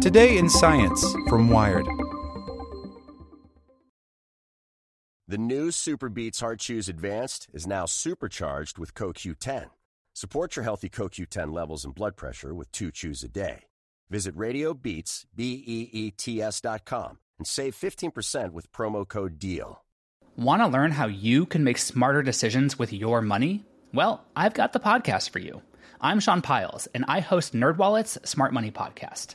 Today in Science from Wired. The new Super Beets Heart Chews Advanced is now supercharged with CoQ10. Support your healthy CoQ10 levels and blood pressure with two chews a day. Visit RadioBeets, B-E-E-T-S dot com and save 15% with promo code DEAL. Want to learn how you can make smarter decisions with your money? Well, I've got the podcast for you. I'm Sean Pyles, and I host NerdWallet's Smart Money Podcast.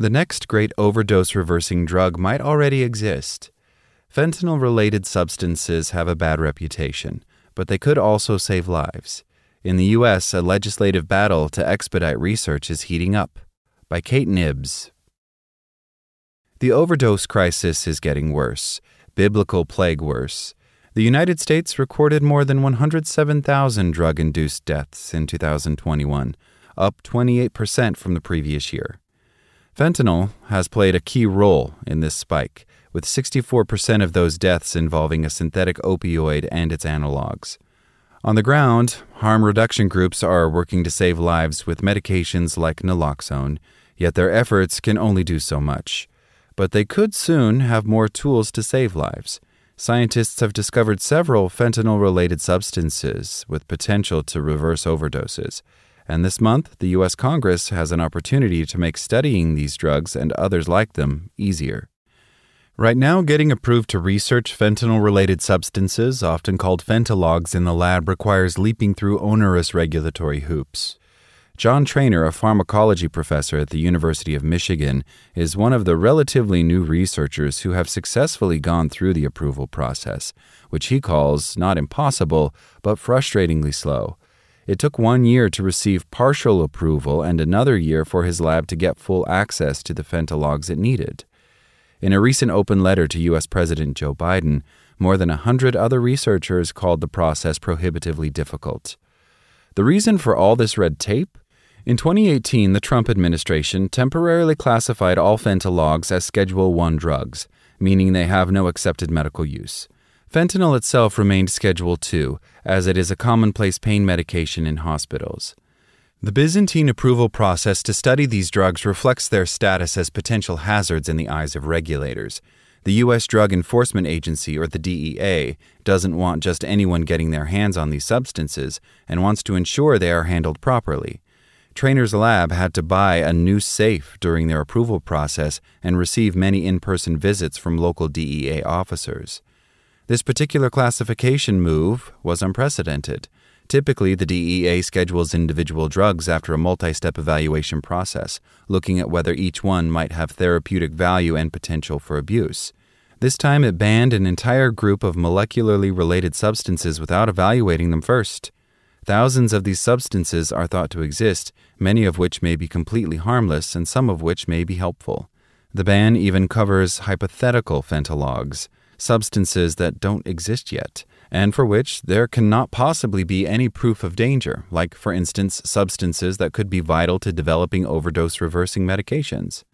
The next great overdose reversing drug might already exist. Fentanyl related substances have a bad reputation, but they could also save lives. In the U.S., a legislative battle to expedite research is heating up. By Kate Knibbs. The overdose crisis is getting worse, biblical plague worse. The United States recorded more than 107,000 drug induced deaths in 2021, up 28% from the previous year. Fentanyl has played a key role in this spike, with 64% of those deaths involving a synthetic opioid and its analogs. On the ground, harm reduction groups are working to save lives with medications like naloxone, yet their efforts can only do so much. But they could soon have more tools to save lives. Scientists have discovered several fentanyl related substances with potential to reverse overdoses. And this month, the U.S. Congress has an opportunity to make studying these drugs and others like them easier. Right now, getting approved to research fentanyl related substances, often called fentalogs, in the lab requires leaping through onerous regulatory hoops. John Traynor, a pharmacology professor at the University of Michigan, is one of the relatively new researchers who have successfully gone through the approval process, which he calls not impossible, but frustratingly slow. It took one year to receive partial approval and another year for his lab to get full access to the fentalogs it needed. In a recent open letter to U.S. President Joe Biden, more than a hundred other researchers called the process prohibitively difficult. The reason for all this red tape? In 2018, the Trump administration temporarily classified all fentalogs as Schedule 1 drugs, meaning they have no accepted medical use. Fentanyl itself remained Schedule II, as it is a commonplace pain medication in hospitals. The Byzantine approval process to study these drugs reflects their status as potential hazards in the eyes of regulators. The U.S. Drug Enforcement Agency, or the DEA, doesn't want just anyone getting their hands on these substances and wants to ensure they are handled properly. Traynor's Lab had to buy a new safe during their approval process and receive many in person visits from local DEA officers. This particular classification move was unprecedented. Typically, the DEA schedules individual drugs after a multi step evaluation process, looking at whether each one might have therapeutic value and potential for abuse. This time, it banned an entire group of molecularly related substances without evaluating them first. Thousands of these substances are thought to exist, many of which may be completely harmless and some of which may be helpful. The ban even covers hypothetical fentalogs substances that don't exist yet, and for which there cannot possibly be any proof of danger, like, for instance, substances that could be vital to developing overdose reversing medications.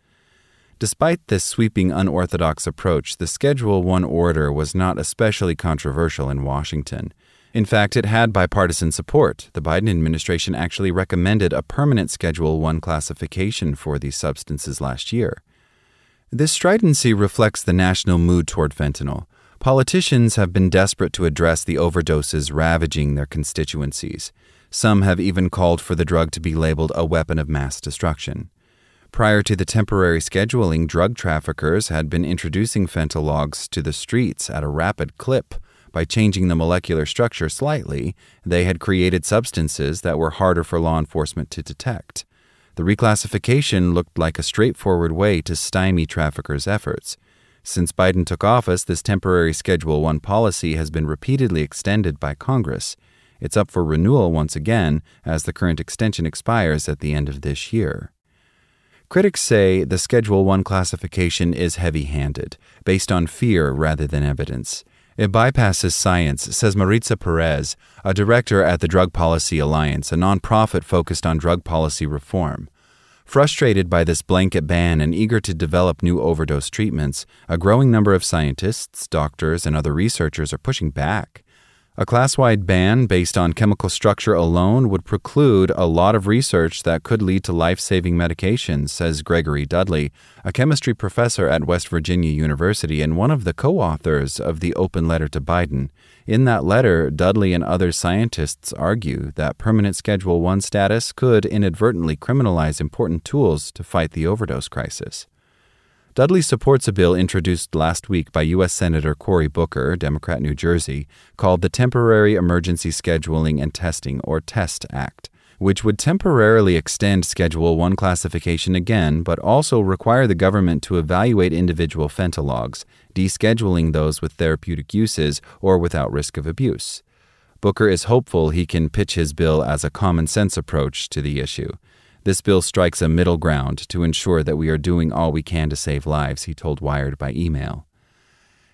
Despite this sweeping unorthodox approach, the Schedule 1 order was not especially controversial in Washington. In fact, it had bipartisan support. The Biden administration actually recommended a permanent Schedule 1 classification for these substances last year. This stridency reflects the national mood toward fentanyl. Politicians have been desperate to address the overdoses ravaging their constituencies. Some have even called for the drug to be labeled a weapon of mass destruction. Prior to the temporary scheduling, drug traffickers had been introducing fentalogs to the streets at a rapid clip. By changing the molecular structure slightly, they had created substances that were harder for law enforcement to detect. The reclassification looked like a straightforward way to stymie traffickers' efforts. Since Biden took office, this temporary Schedule 1 policy has been repeatedly extended by Congress. It's up for renewal once again as the current extension expires at the end of this year. Critics say the Schedule 1 classification is heavy handed, based on fear rather than evidence. It bypasses science, says Maritza Perez, a director at the Drug Policy Alliance, a nonprofit focused on drug policy reform. Frustrated by this blanket ban and eager to develop new overdose treatments, a growing number of scientists, doctors, and other researchers are pushing back. A class wide ban based on chemical structure alone would preclude a lot of research that could lead to life saving medications, says Gregory Dudley, a chemistry professor at West Virginia University and one of the co authors of the open letter to Biden. In that letter, Dudley and other scientists argue that permanent Schedule 1 status could inadvertently criminalize important tools to fight the overdose crisis. Dudley supports a bill introduced last week by U.S. Senator Cory Booker, Democrat, New Jersey, called the Temporary Emergency Scheduling and Testing, or TEST Act, which would temporarily extend Schedule 1 classification again, but also require the government to evaluate individual fentalogs, descheduling those with therapeutic uses or without risk of abuse. Booker is hopeful he can pitch his bill as a common sense approach to the issue. This bill strikes a middle ground to ensure that we are doing all we can to save lives, he told Wired by email.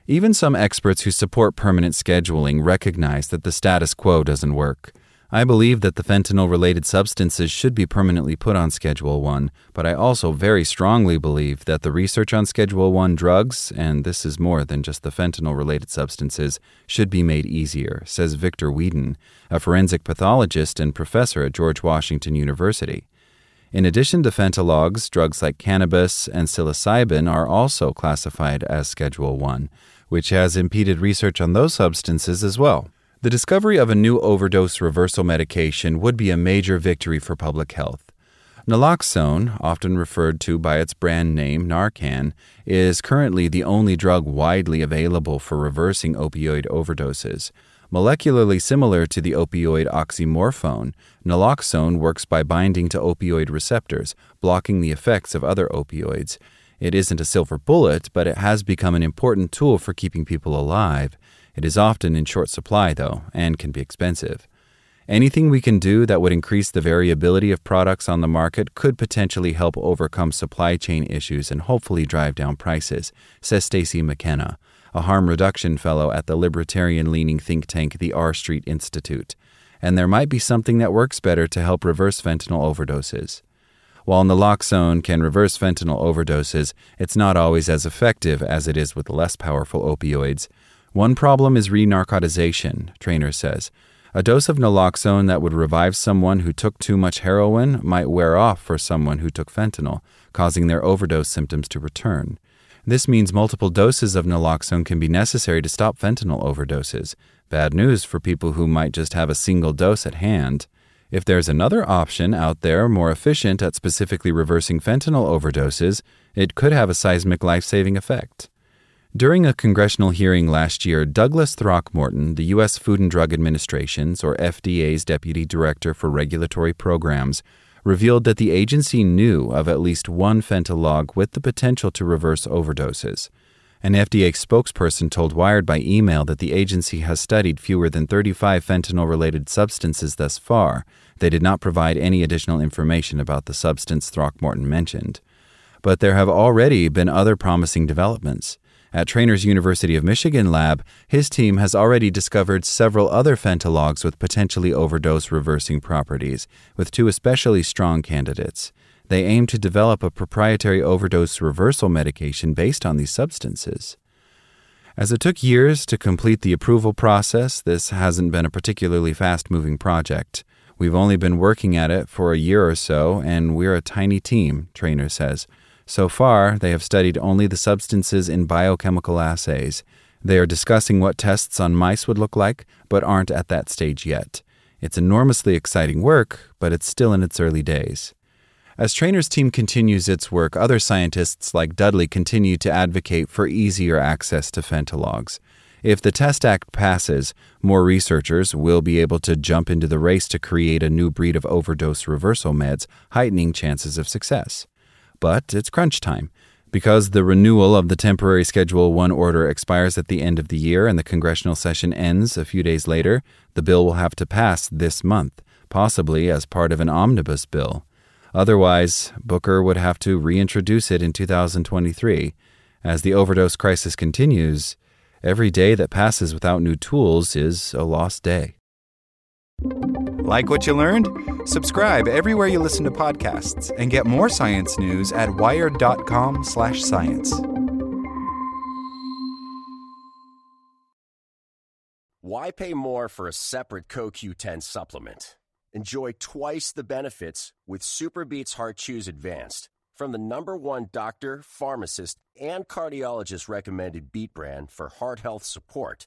Even some experts who support permanent scheduling recognize that the status quo doesn't work. I believe that the fentanyl related substances should be permanently put on Schedule 1, but I also very strongly believe that the research on Schedule 1 drugs, and this is more than just the fentanyl related substances, should be made easier, says Victor Weedn, a forensic pathologist and professor at George Washington University. In addition to fentalogs, drugs like cannabis and psilocybin are also classified as Schedule 1, which has impeded research on those substances as well. The discovery of a new overdose reversal medication would be a major victory for public health. Naloxone, often referred to by its brand name Narcan, is currently the only drug widely available for reversing opioid overdoses. Molecularly similar to the opioid oxymorphone, naloxone works by binding to opioid receptors, blocking the effects of other opioids. It isn't a silver bullet, but it has become an important tool for keeping people alive. It is often in short supply, though, and can be expensive. Anything we can do that would increase the variability of products on the market could potentially help overcome supply chain issues and hopefully drive down prices, says Stacey McKenna, a harm reduction fellow at the libertarian leaning think tank the R Street Institute. And there might be something that works better to help reverse fentanyl overdoses. While naloxone can reverse fentanyl overdoses, it's not always as effective as it is with less powerful opioids. One problem is re narcotization, Traynor says. A dose of naloxone that would revive someone who took too much heroin might wear off for someone who took fentanyl, causing their overdose symptoms to return. This means multiple doses of naloxone can be necessary to stop fentanyl overdoses. Bad news for people who might just have a single dose at hand. If there's another option out there more efficient at specifically reversing fentanyl overdoses, it could have a seismic life saving effect. During a congressional hearing last year, Douglas Throckmorton, the U.S. Food and Drug Administration's or FDA's Deputy Director for Regulatory Programs, revealed that the agency knew of at least one fentalog with the potential to reverse overdoses. An FDA spokesperson told Wired by email that the agency has studied fewer than 35 fentanyl related substances thus far. They did not provide any additional information about the substance Throckmorton mentioned. But there have already been other promising developments. At Traynor's University of Michigan lab, his team has already discovered several other fentalogs with potentially overdose reversing properties, with two especially strong candidates. They aim to develop a proprietary overdose reversal medication based on these substances. As it took years to complete the approval process, this hasn't been a particularly fast moving project. We've only been working at it for a year or so, and we're a tiny team, Traynor says. So far, they have studied only the substances in biochemical assays. They are discussing what tests on mice would look like, but aren't at that stage yet. It's enormously exciting work, but it's still in its early days. As Traynor's team continues its work, other scientists like Dudley continue to advocate for easier access to fentalogs. If the Test Act passes, more researchers will be able to jump into the race to create a new breed of overdose reversal meds, heightening chances of success. But it's crunch time. Because the renewal of the temporary Schedule 1 order expires at the end of the year and the congressional session ends a few days later, the bill will have to pass this month, possibly as part of an omnibus bill. Otherwise, Booker would have to reintroduce it in 2023. As the overdose crisis continues, every day that passes without new tools is a lost day. Like what you learned? Subscribe everywhere you listen to podcasts and get more science news at wired.com/science. Why pay more for a separate CoQ10 supplement? Enjoy twice the benefits with SuperBeets Heart Chews Advanced from the number one doctor, pharmacist, and cardiologist recommended beet brand for heart health support.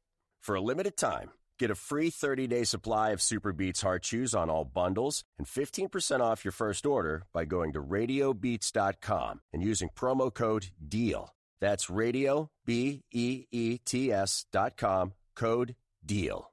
For a limited time, get a free 30 day supply of SuperBeets Heart Chews on all bundles and 15% off your first order by going to radiobeets.com and using promo code DEAL. That's radio, B E E T S dot com, code DEAL.